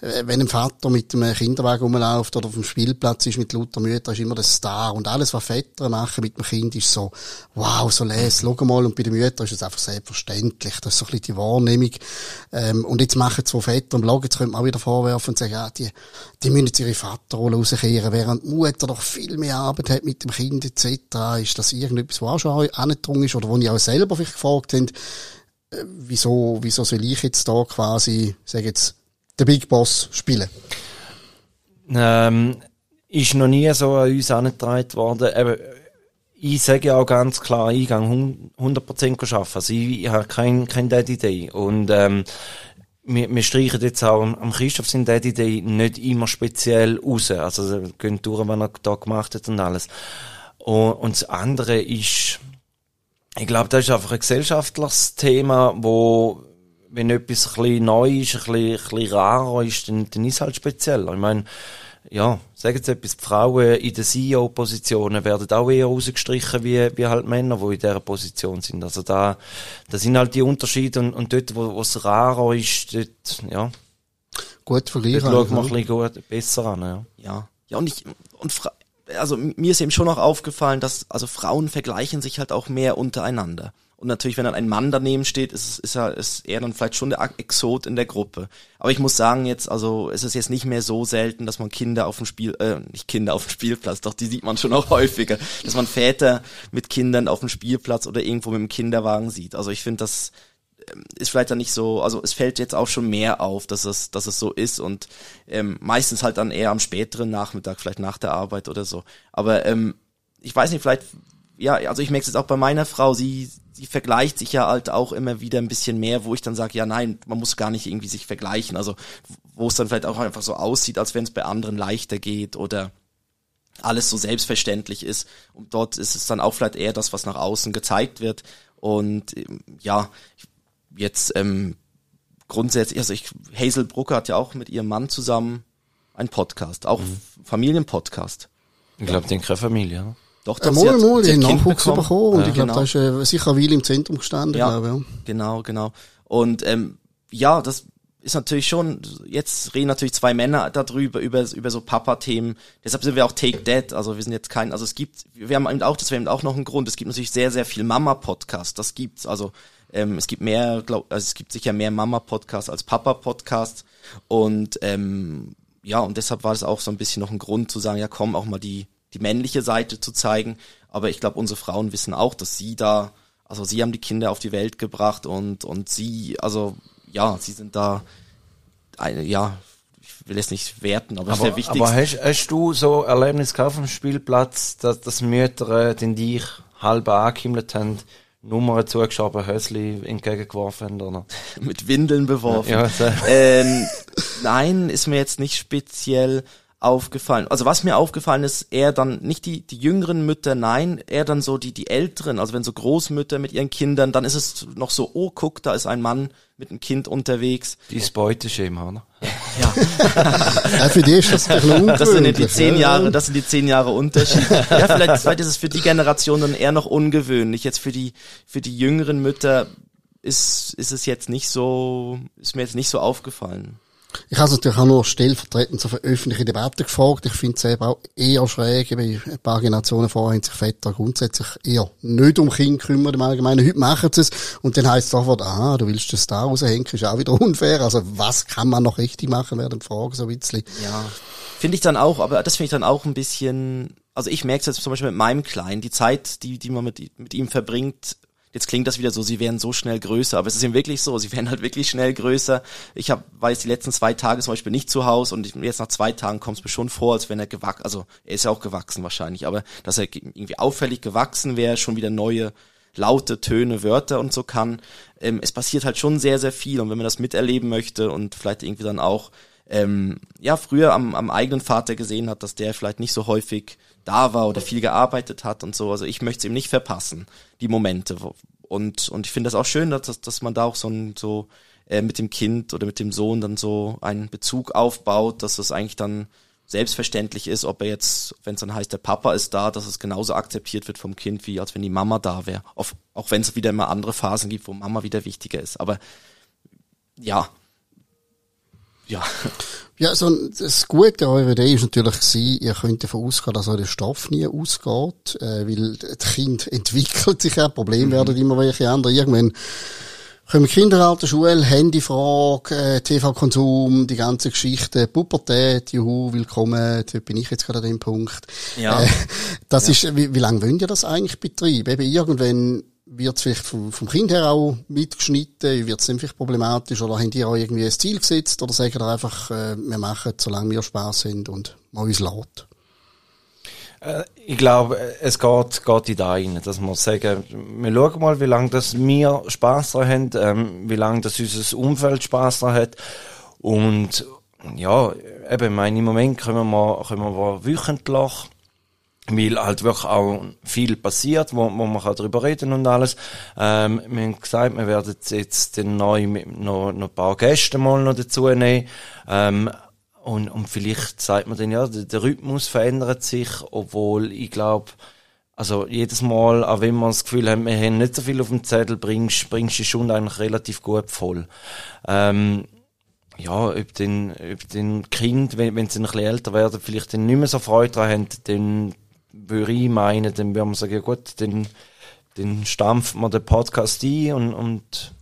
äh, wenn ein Vater mit einem Kinderwagen rumläuft oder auf dem Spielplatz ist mit lauter Mütter, ist immer der Star. Und alles, was Väter machen mit dem Kind, ist so, wow, so les, schau mal. Und bei den Müttern ist es einfach selbstverständlich. Das ist so ein bisschen die Wahrnehmung. Ähm, und jetzt machen zwei Väter im Blog, jetzt könnte man auch wieder vorwerfen und sagen, ja, die, die müssen jetzt ihre Vaterrolle rauskehren, während die Mutter doch viel mehr Arbeit hat mit dem Kind etc. Ist das irgendetwas, was auch schon angedrungen ist oder wo ich auch selber vielleicht gefragt habe, wieso, wieso soll ich jetzt da quasi, sag jetzt, der Big Boss spielen? Ähm, ist noch nie so an uns angetragen worden. Eben, ich sage ja auch ganz klar, ich gehe 100% arbeiten. Also ich, ich habe kein, kein Daddy Day. Und, ähm, wir, wir streichen jetzt auch am Christoph sein Daddy Day nicht immer speziell raus. Also, gehen durch, was er da gemacht hat und alles. Und, und das andere ist, ich glaube, das ist einfach ein gesellschaftliches Thema, wo, wenn etwas ein bisschen neu ist, ein bisschen, ein bisschen rarer ist, dann, dann ist es halt speziell. Ich meine, ja, sagen Sie etwas, die Frauen in den CEO-Positionen werden auch eher rausgestrichen wie, wie halt Männer, die in dieser Position sind. Also da, da sind halt die Unterschiede und, und dort, wo es rarer ist, dort, ja. Gut vergleichen. Dort schaut man ein bisschen gut, besser an, ja. Ja. Ja, und ich, und Fra also mir ist eben schon auch aufgefallen, dass also Frauen vergleichen sich halt auch mehr untereinander. Und natürlich, wenn dann ein Mann daneben steht, ist, ist, er, ist er dann vielleicht schon der Exot in der Gruppe. Aber ich muss sagen jetzt, also es ist jetzt nicht mehr so selten, dass man Kinder auf dem Spiel, äh, nicht Kinder auf dem Spielplatz, doch die sieht man schon auch <laughs> häufiger, dass man Väter mit Kindern auf dem Spielplatz oder irgendwo mit dem Kinderwagen sieht. Also ich finde, das ist vielleicht dann nicht so, also es fällt jetzt auch schon mehr auf, dass es, dass es so ist und ähm, meistens halt dann eher am späteren Nachmittag, vielleicht nach der Arbeit oder so. Aber ähm, ich weiß nicht, vielleicht, ja, also ich merke es jetzt auch bei meiner Frau, sie, sie vergleicht sich ja halt auch immer wieder ein bisschen mehr, wo ich dann sage, ja nein, man muss gar nicht irgendwie sich vergleichen. Also wo es dann vielleicht auch einfach so aussieht, als wenn es bei anderen leichter geht oder alles so selbstverständlich ist. Und dort ist es dann auch vielleicht eher das, was nach außen gezeigt wird. Und ähm, ja, jetzt ähm, grundsätzlich, also ich, Hazel Brucker hat ja auch mit ihrem Mann zusammen einen Podcast, auch mhm. Familienpodcast. Ich glaube, den keine Familie, ne? Doch, das äh, mal, mal, die Nachwuchs bekommen, bekommen und ja, ich glaube, genau. da ist äh, sicher Weile im Zentrum gestanden, ja, glaube ja. Genau, genau. Und ähm, ja, das ist natürlich schon, jetzt reden natürlich zwei Männer darüber, über, über so Papa-Themen. Deshalb sind wir auch Take That. Also wir sind jetzt kein, also es gibt, wir haben eben auch, das wäre eben auch noch ein Grund. Es gibt natürlich sehr, sehr viel Mama-Podcasts. Das gibt's. Also ähm, es gibt mehr, glaub, also es gibt sicher mehr Mama-Podcasts als Papa-Podcasts. Und ähm, ja, und deshalb war es auch so ein bisschen noch ein Grund zu sagen, ja komm, auch mal die, die männliche Seite zu zeigen. Aber ich glaube, unsere Frauen wissen auch, dass sie da, also sie haben die Kinder auf die Welt gebracht und, und sie, also ja, sie sind da, eine, ja, ich will es nicht werten, aber, aber sehr wichtig. Aber hast, hast du so Erlebnis gehabt auf dem Spielplatz, dass, dass Mütter äh, den dich halb angehimmelt haben, Nummern zugeschoben, Hösli entgegengeworfen oder? <laughs> Mit Windeln beworfen. Ja, so. ähm, nein, ist mir jetzt nicht speziell aufgefallen. Also was mir aufgefallen ist, eher dann nicht die, die jüngeren Mütter, nein, eher dann so die, die älteren, also wenn so Großmütter mit ihren Kindern, dann ist es noch so, oh, guck, da ist ein Mann mit einem Kind unterwegs. Die ist Beuteschema, ne? Ja. <laughs> ja, für die ist das ein Das sind die zehn Jahre, das sind die zehn Jahre Unterschied. Ja, vielleicht, vielleicht ist es für die Generation dann eher noch ungewöhnlich. Jetzt für die, für die jüngeren Mütter ist, ist es jetzt nicht so, ist mir jetzt nicht so aufgefallen. Ich habe es natürlich auch nur stellvertretend so für öffentliche Debatte gefragt. Ich finde es eben auch eher schräg. Eben ein paar Generationen vorher haben sich Väter grundsätzlich eher nicht um Kinder kümmern im Allgemeinen. Heute machen sie es. Und dann heisst es sofort, ah, du willst das da raushängen, ist auch wieder <laughs> unfair. Also was kann man noch richtig machen, werden Fragen so ein. Ja. Finde ich dann auch, aber das finde ich dann auch ein bisschen, also ich merke es jetzt zum Beispiel mit meinem Kleinen, die Zeit, die, die man mit, mit ihm verbringt, Jetzt klingt das wieder so, sie werden so schnell größer, aber es ist eben wirklich so, sie werden halt wirklich schnell größer. Ich hab, war jetzt die letzten zwei Tage zum Beispiel nicht zu Hause und jetzt nach zwei Tagen kommt es mir schon vor, als wenn er gewachsen, also er ist ja auch gewachsen wahrscheinlich, aber dass er irgendwie auffällig gewachsen wäre, schon wieder neue laute Töne, Wörter und so kann. Ähm, es passiert halt schon sehr, sehr viel und wenn man das miterleben möchte und vielleicht irgendwie dann auch ähm, ja früher am, am eigenen Vater gesehen hat, dass der vielleicht nicht so häufig da war oder viel gearbeitet hat und so. Also ich möchte es ihm nicht verpassen, die Momente. Und, und ich finde das auch schön, dass, dass man da auch so, ein, so äh, mit dem Kind oder mit dem Sohn dann so einen Bezug aufbaut, dass das eigentlich dann selbstverständlich ist, ob er jetzt, wenn es dann heißt, der Papa ist da, dass es genauso akzeptiert wird vom Kind, wie als wenn die Mama da wäre. Auch wenn es wieder immer andere Phasen gibt, wo Mama wieder wichtiger ist. Aber ja, ja. Ja, so das Gute an eurer Idee ist natürlich gewesen, ihr könnt davon ausgehen, dass euer Stoff nie ausgeht, äh, weil das Kind <laughs> entwickelt sich ja, Probleme mhm. werden immer welche andere. Irgendwann kommen Kinderalter, Schule, Handyfrage, äh, TV-Konsum, die ganze Geschichte, Pubertät, juhu, willkommen, dort bin ich jetzt gerade an dem Punkt. Ja. Äh, das ja. ist, wie, wie lange wollt ihr das eigentlich betreiben? Eben irgendwann wird es vielleicht vom, vom Kind her auch mitgeschnitten? Wird es dann problematisch? Oder habt ihr auch irgendwie ein Ziel gesetzt? Oder sagt ihr einfach, äh, wir machen solange wir Spaß haben und man uns lässt? Äh, ich glaube, es geht, geht in da rein, dass wir sagen, wir schauen mal, wie lange das wir Spaß daran haben, ähm, wie lange das unser Umfeld Spaß daran hat. Und, ja, eben, ich meine, im Moment können wir, können wir wöchentlich weil halt wirklich auch viel passiert, wo, wo man kann darüber reden und alles. Ähm, wir haben gesagt, wir werden jetzt den neu noch, noch ein paar Gäste mal noch dazu nehmen. Ähm, und, und vielleicht sagt man dann, ja, der, der Rhythmus verändert sich, obwohl ich glaube, also jedes Mal, auch wenn man das Gefühl hat, wir haben nicht so viel auf dem Zettel, bringst, bringst du schon eigentlich relativ gut voll. Ähm, ja, ob den, ob den Kind, wenn, wenn sie ein bisschen älter werden, vielleicht dann nicht mehr so Freude daran haben, dann würde ich meinen, dann würde man sagen, ja gut, dann, dann stampft man den Podcast ein und, und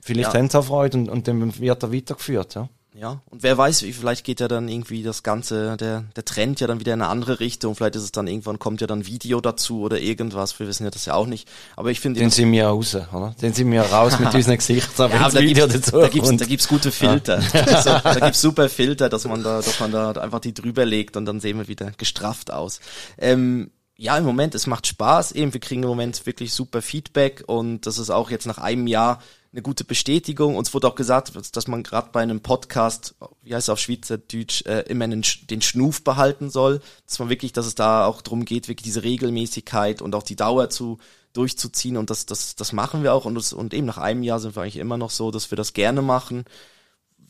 vielleicht ja. haben sie auch Freude und, und dann wird er weitergeführt, ja. Ja, und wer weiß, vielleicht geht ja dann irgendwie das Ganze, der, der Trend ja dann wieder in eine andere Richtung. Vielleicht ist es dann irgendwann kommt ja dann Video dazu oder irgendwas. Wir wissen ja das ja auch nicht. Aber ich finde. Den sind wir raus, oder? Den sind wir raus mit <laughs> unseren Gesichtern, ja, aber Video gibt's, dazu da gibt's, da gibt's gute Filter. Ja. Da, gibt's, da gibt's super Filter, dass man da, dass man da einfach die drüber legt und dann sehen wir wieder gestrafft aus. Ähm, ja, im Moment, es macht Spaß eben. Wir kriegen im Moment wirklich super Feedback und das ist auch jetzt nach einem Jahr eine gute Bestätigung. Uns wurde auch gesagt, dass man gerade bei einem Podcast, wie heißt es auf Schweizerdeutsch, äh, immer den, den Schnuf behalten soll. Dass man wirklich, dass es da auch darum geht, wirklich diese Regelmäßigkeit und auch die Dauer zu durchzuziehen und das, das, das machen wir auch und, das, und eben nach einem Jahr sind wir eigentlich immer noch so, dass wir das gerne machen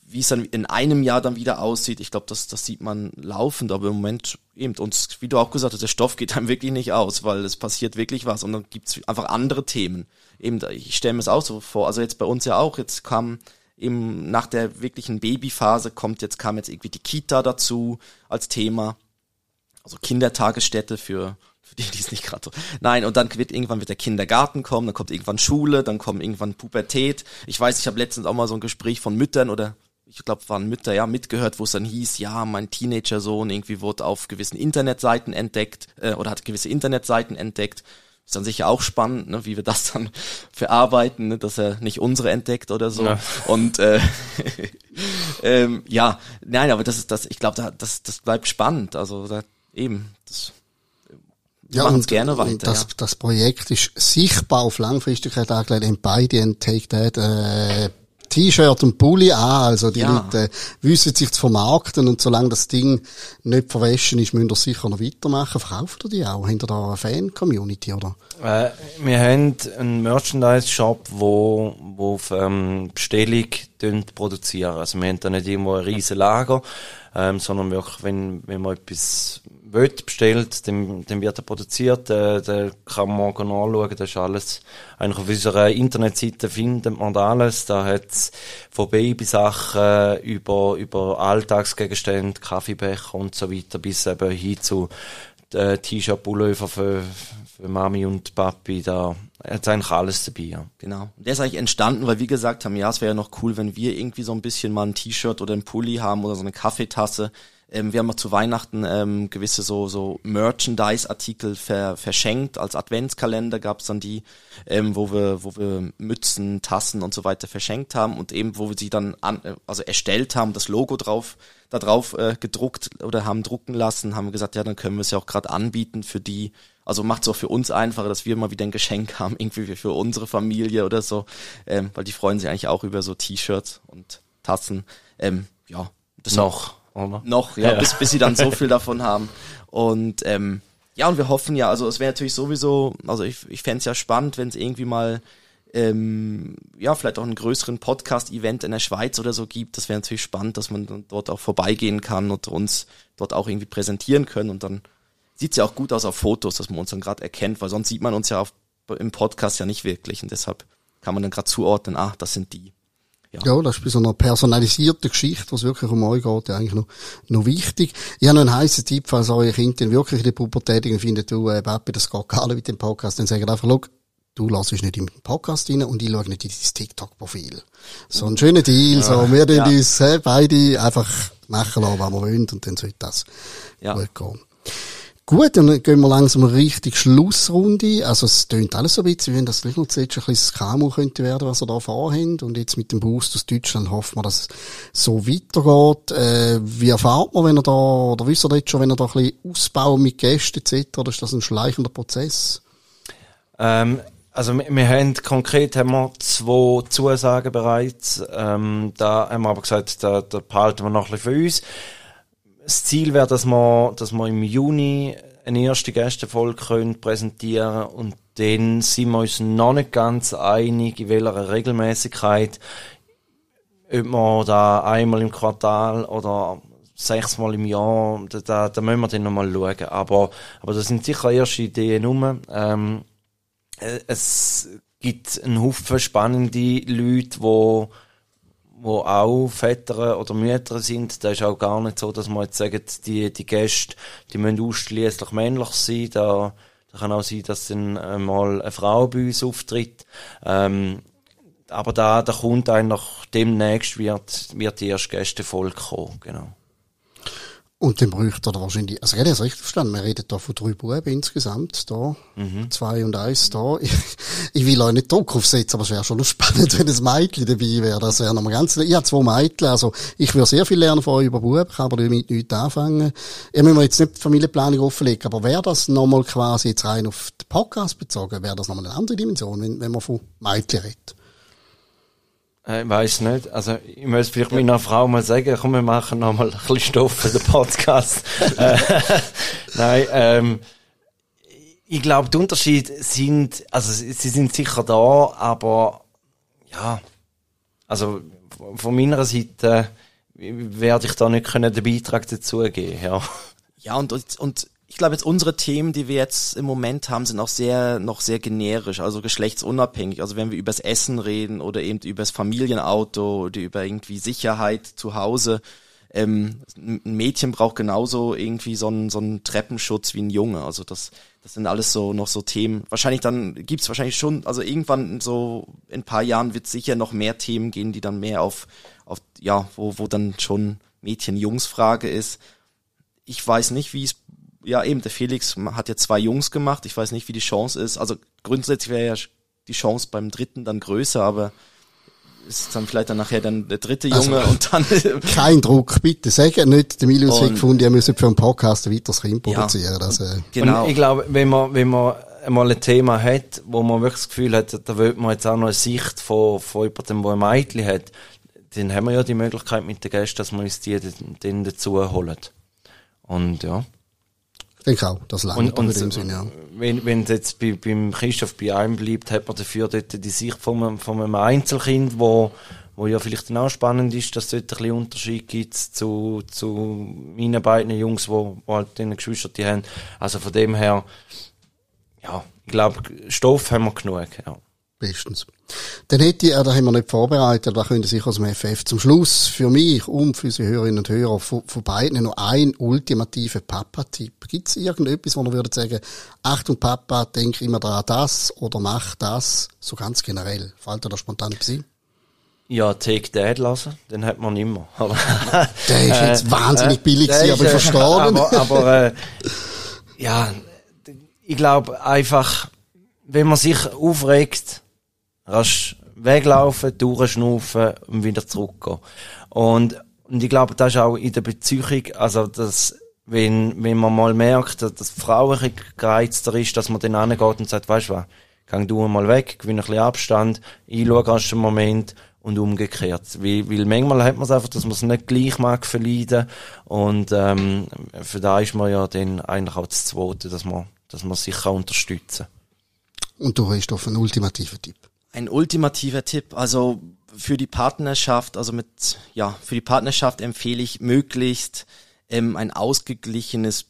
wie es dann in einem Jahr dann wieder aussieht, ich glaube, das, das sieht man laufend, aber im Moment eben, uns, wie du auch gesagt hast, der Stoff geht einem wirklich nicht aus, weil es passiert wirklich was und dann gibt's einfach andere Themen. Eben, ich stelle mir es auch so vor, also jetzt bei uns ja auch, jetzt kam eben nach der wirklichen Babyphase kommt jetzt, kam jetzt irgendwie die Kita dazu als Thema, also Kindertagesstätte für für die, die es nicht gerade so. Nein, und dann wird irgendwann wird der Kindergarten kommen, dann kommt irgendwann Schule, dann kommt irgendwann Pubertät. Ich weiß, ich habe letztens auch mal so ein Gespräch von Müttern oder ich glaube, waren Mütter, ja, mitgehört, wo es dann hieß, ja, mein Teenager-Sohn irgendwie wurde auf gewissen Internetseiten entdeckt äh, oder hat gewisse Internetseiten entdeckt. Ist dann sicher auch spannend, ne, wie wir das dann <laughs> verarbeiten, ne, dass er nicht unsere entdeckt oder so. Ja. Und äh, <laughs> ähm, ja, nein, aber das ist das, ich glaube, da, das, das bleibt spannend. Also da, eben, das wir ja, und, gerne weiter. Das, ja. das Projekt ist sichtbar auf Langfristigkeit angelegt. In beide Take That äh, T-Shirt und Pulli an. Also die ja. Leute äh, wissen sich zu vermarkten und solange das Ding nicht verwaschen ist, müssen wir sicher noch weitermachen. Verkauft ihr die auch? Habt ihr da eine Fan-Community, oder? Äh, wir haben einen Merchandise-Shop, wo, wo auf ähm, Bestellung produzieren. Also wir haben da nicht irgendwo ein riesen Lager, ähm, sondern wirklich, wenn, wenn man etwas will, bestellt, dann, dann wird er produziert, äh, da kann man morgen anschauen, das ist alles, eigentlich auf unserer Internetseite findet man alles, da hat's von Babysachen über, über Alltagsgegenstände, Kaffeebecher und so weiter, bis eben hin zu äh, T-Shirt, Pullover für, für Mami und Papi, da hat eigentlich alles dabei, ja. Genau. Der ist eigentlich entstanden, weil wir gesagt haben, ja, es wäre ja noch cool, wenn wir irgendwie so ein bisschen mal ein T-Shirt oder ein Pulli haben oder so eine Kaffeetasse, ähm, wir haben auch zu Weihnachten ähm, gewisse so, so Merchandise-Artikel ver, verschenkt. Als Adventskalender gab es dann die, ähm, wo wir, wo wir Mützen, Tassen und so weiter verschenkt haben und eben, wo wir sie dann an, äh, also erstellt haben, das Logo drauf, da drauf äh, gedruckt oder haben drucken lassen, haben gesagt, ja, dann können wir es ja auch gerade anbieten für die, also macht es auch für uns einfacher, dass wir mal wieder ein Geschenk <laughs> haben, irgendwie für unsere Familie oder so, ähm, weil die freuen sich eigentlich auch über so T-Shirts und Tassen. Ähm, ja, das noch oder? Noch, ja, ja, Bis, bis sie dann so viel davon haben. Und ähm, ja, und wir hoffen ja, also es wäre natürlich sowieso, also ich, ich fände es ja spannend, wenn es irgendwie mal ähm, ja, vielleicht auch einen größeren Podcast-Event in der Schweiz oder so gibt. Das wäre natürlich spannend, dass man dann dort auch vorbeigehen kann und uns dort auch irgendwie präsentieren können. Und dann sieht's ja auch gut aus auf Fotos, dass man uns dann gerade erkennt, weil sonst sieht man uns ja auf, im Podcast ja nicht wirklich. Und deshalb kann man dann gerade zuordnen, ah, das sind die. Ja. ja, das ist bei so einer personalisierten Geschichte, was wirklich um euch geht, ja eigentlich noch, noch wichtig. Ich habe noch einen heißen Tipp, falls eure Kinder wirklich in der Pubertät finden, du, äh, Papi, das geht gar nicht mit dem Podcast, dann sagen einfach, schau, du lässt nicht im Podcast rein und ich schaue nicht in dein TikTok-Profil. So ein schöner Deal, ja, so, wir ja. uns äh, beide einfach machen lassen, was wir wollen und dann sollte das ja. gut gehen. Gut, dann gehen wir langsam richtig Schlussrunde. Also es tönt alles so ein bisschen, wie wenn das gleich noch zuletzt ein bisschen KMU könnte werden, was wir da vorhaben. Und jetzt mit dem Boost aus Deutschland hoffen wir, dass es so weitergeht. Äh, wie erfahrt man, wenn er da, oder wisst ihr jetzt schon, wenn er da ein bisschen ausbauen mit Gästen etc., oder ist das ein schleichender Prozess? Ähm, also wir, wir haben konkret haben wir zwei Zusagen bereits. Ähm, da haben wir aber gesagt, da, da behalten wir noch ein bisschen für uns das Ziel wäre, dass wir, dass wir im Juni eine erste Gästefolge können präsentieren und dann sind wir uns noch nicht ganz einig, in welcher Regelmäßigkeit, ob wir da einmal im Quartal oder sechsmal im Jahr, da, da, da müssen wir dann nochmal schauen. Aber, aber das sind sicher erste Ideen rum. Ähm, äh, es gibt einen Haufen spannende Leute, die wo auch Väter oder Mütter sind, da ist auch gar nicht so, dass man jetzt sagt, die, die Gäste, die müssen ausschließlich männlich sein, da, da kann auch sein, dass dann mal eine Frau bei uns auftritt, ähm, aber da, da kommt eigentlich demnächst wird, wird die erste Gästefolge kommen, genau. Und dann bräuchte er wahrscheinlich, also ich habe das richtig verstanden, wir reden da von drei Buben insgesamt, da, mhm. zwei und eins da. Ich, <laughs> ich will euch nicht Druck aufsetzen, aber es wäre schon noch <laughs> spannend, wenn ein Mädchen dabei wäre. Das wäre nochmal ganz, ich habe zwei Mädchen, also ich würde sehr viel lernen von euch über Buben, kann aber damit nichts anfangen. Ich müssen wir jetzt nicht die Familienplanung offenlegen, aber wäre das nochmal quasi jetzt rein auf den Podcast bezogen, wäre das nochmal eine andere Dimension, wenn, wenn man von Mädchen redet? Äh, ich weiß nicht. Also, ich muss vielleicht ja. meiner Frau mal sagen, komm, wir machen noch mal ein bisschen Stoff für den Podcast. <laughs> Äh, nein, ähm, ich glaube, die Unterschiede sind, also, sie sind sicher da, aber, ja, also, von meiner Seite werde ich da nicht können den Beitrag dazu geben, ja. Ja, und, und ich glaube jetzt unsere Themen, die wir jetzt im Moment haben, sind auch sehr noch sehr generisch, also geschlechtsunabhängig. Also wenn wir übers Essen reden oder eben übers Familienauto oder über irgendwie Sicherheit zu Hause, ähm, ein Mädchen braucht genauso irgendwie so einen, so einen Treppenschutz wie ein Junge. Also das, das sind alles so noch so Themen. Wahrscheinlich dann gibt's wahrscheinlich schon, also irgendwann so in ein paar Jahren wird sicher noch mehr Themen gehen, die dann mehr auf, auf ja, wo, wo dann schon Mädchen-Jungs-Frage ist. Ich weiß nicht, wie es ja eben, der Felix hat ja zwei Jungs gemacht. Ich weiß nicht, wie die Chance ist. Also grundsätzlich wäre ja die Chance beim dritten dann größer, aber ist dann vielleicht dann nachher dann der dritte also, Junge also, und dann... <laughs> kein Druck, bitte. Sagen nicht, der Milius hat gefunden, ihr müsst für einen Podcast ein weiteres Kind produzieren. Ja, also, genau. Und ich glaube, wenn man, wenn man mal ein Thema hat, wo man wirklich das Gefühl hat, da will man jetzt auch noch eine Sicht von, von jemandem, der ein Mädchen hat, dann haben wir ja die Möglichkeit mit den Gästen, dass wir uns die dann dazu holen. Und ja. Ich denke auch, das und, und in dem Sinn, ja. Wenn, wenn es jetzt bei, beim Christoph bei einem bleibt, hat man dafür dort die Sicht von einem, von einem Einzelkind, wo, wo ja vielleicht dann auch spannend ist, dass es dort ein bisschen Unterschied gibt zu, zu meinen beiden Jungs, wo, wo halt den Geschwister die haben. Also von dem her, ja, ich glaube, Stoff haben wir genug, ja. Bestens. Dann hätte ich, äh, da haben wir nicht vorbereitet, da können Sie aus dem FF zum Schluss für mich und für unsere Hörerinnen und Hörer von, von beiden noch ein ultimativer Papa-Tipp. Gibt es irgendetwas, wo man würde sagen, Achtung Papa, denk immer daran das oder mach das, so ganz generell. Fällt dir da spontan etwas ein? Ja, Take Dad lassen, den hat man immer. <laughs> der ist jetzt äh, wahnsinnig billig äh, aber ich verstehe Aber, aber äh, ja, ich glaube einfach, wenn man sich aufregt, rasch weglaufen, durchschnaufen und wieder zurückgehen. Und, und ich glaube, das ist auch in der Beziehung, also das, wenn, wenn man mal merkt, dass die Frau ein gereizter ist, dass man dann angeht und sagt, weißt du was, geh du mal weg, gewinne ein bisschen Abstand, ich schaue erst einen Moment und umgekehrt. Weil, weil manchmal hat man es einfach, dass man es nicht gleich mag verleiden und ähm, für da ist man ja dann eigentlich auch das Zweite, dass man, dass man sich kann unterstützen Und du hast auf einen ultimativen Tipp. Ein ultimativer Tipp, also für die Partnerschaft, also mit, ja, für die Partnerschaft empfehle ich möglichst ähm, ein ausgeglichenes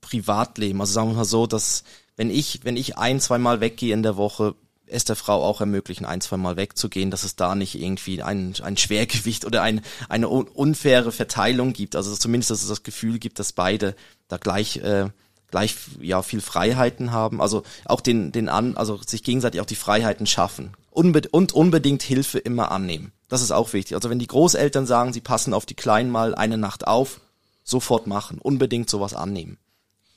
Privatleben. Also sagen wir mal so, dass wenn ich, wenn ich ein, zweimal weggehe in der Woche, es der Frau auch ermöglichen, ein, zweimal wegzugehen, dass es da nicht irgendwie ein, ein Schwergewicht oder ein, eine unfaire Verteilung gibt. Also zumindest, dass es das Gefühl gibt, dass beide da gleich äh, gleich ja viel Freiheiten haben, also auch den den an, also sich gegenseitig auch die Freiheiten schaffen Unbe und unbedingt Hilfe immer annehmen. Das ist auch wichtig. Also wenn die Großeltern sagen, sie passen auf die Kleinen mal eine Nacht auf, sofort machen, unbedingt sowas annehmen.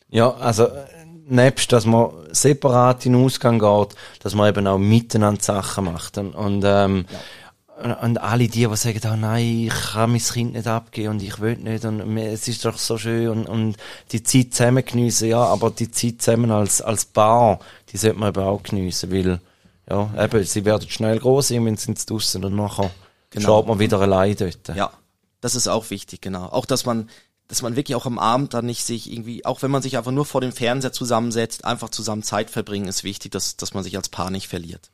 Ja, also nebst, dass man separat in den Ausgang geht, dass man eben auch miteinander Sachen macht und, und ähm, ja und alle die, die sagen, oh nein, ich kann mein Kind nicht abgeben und ich will nicht und es ist doch so schön und, und die Zeit zusammen geniessen, ja, aber die Zeit zusammen als, als Paar, die sollte man eben auch geniessen, weil, ja, eben, sie werden schnell groß sein, wenn sie draussen und nachher genau. schaut man wieder allein dort. Ja, das ist auch wichtig, genau. Auch, dass man, dass man wirklich auch am Abend dann nicht sich irgendwie, auch wenn man sich einfach nur vor dem Fernseher zusammensetzt, einfach zusammen Zeit verbringen, ist wichtig, dass, dass man sich als Paar nicht verliert.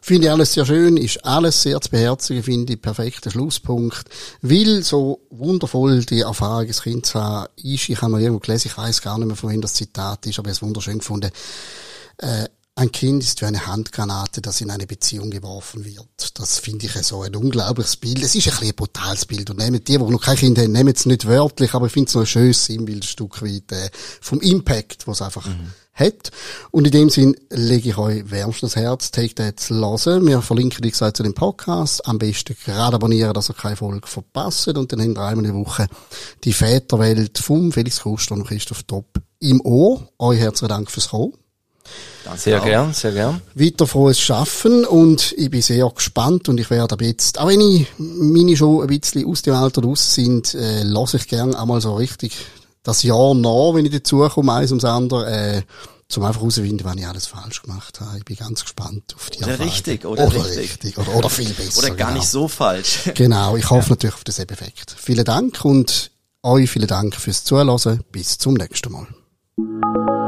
Finde ich alles sehr schön, ist alles sehr zu beherzigen, finde ich perfekter Schlusspunkt. Weil so wundervoll die Erfahrung des Kind zu haben ist, ich habe noch irgendwo gelesen, ich weiß gar nicht mehr, von wem das Zitat ist, aber ich habe es wunderschön gefunden. Äh, ein Kind ist wie eine Handgranate, das in eine Beziehung geworfen wird. Das finde ich so ein unglaubliches Bild. Es ist ein bisschen ein brutales Bild. Und nehmt die, die noch kein Kind haben, nehmt es nicht wörtlich, aber ich finde es noch ein schönes Sinnbild, ein Stück weit, äh, vom Impact, was einfach mhm. Hat. Und in dem Sinn lege ich euch wärmstens Herz, Take That zu hören. Wir verlinken, wie gesagt, zu dem Podcast. Am besten gerade abonnieren, dass ihr keine Folge verpasst. Und dann haben wir einmal eine Woche die Väterwelt vom Felix Kuster und Christoph Topp im Ohr. Euch herzlichen Dank fürs Kommen. Sehr auch. gern, sehr gern. Weiter frohes Schaffen und ich bin sehr gespannt und ich werde ab jetzt, auch wenn ich meine schon ein bisschen aus dem Alter raus sind, äh, lasse ich gern einmal so richtig das Jahr nach, wenn ich dazukomme, eins ums andere, äh, zum einfach herausfinden, wann ich alles falsch gemacht habe. Ich bin ganz gespannt auf die Oder Erfahrung. richtig, oder, oder richtig. richtig. Oder, oder viel besser. Oder gar genau. nicht so falsch. <laughs> Genau, ich hoffe ja. natürlich auf den Effekt. Vielen Dank und euch vielen Dank fürs Zuhören. Bis zum nächsten Mal.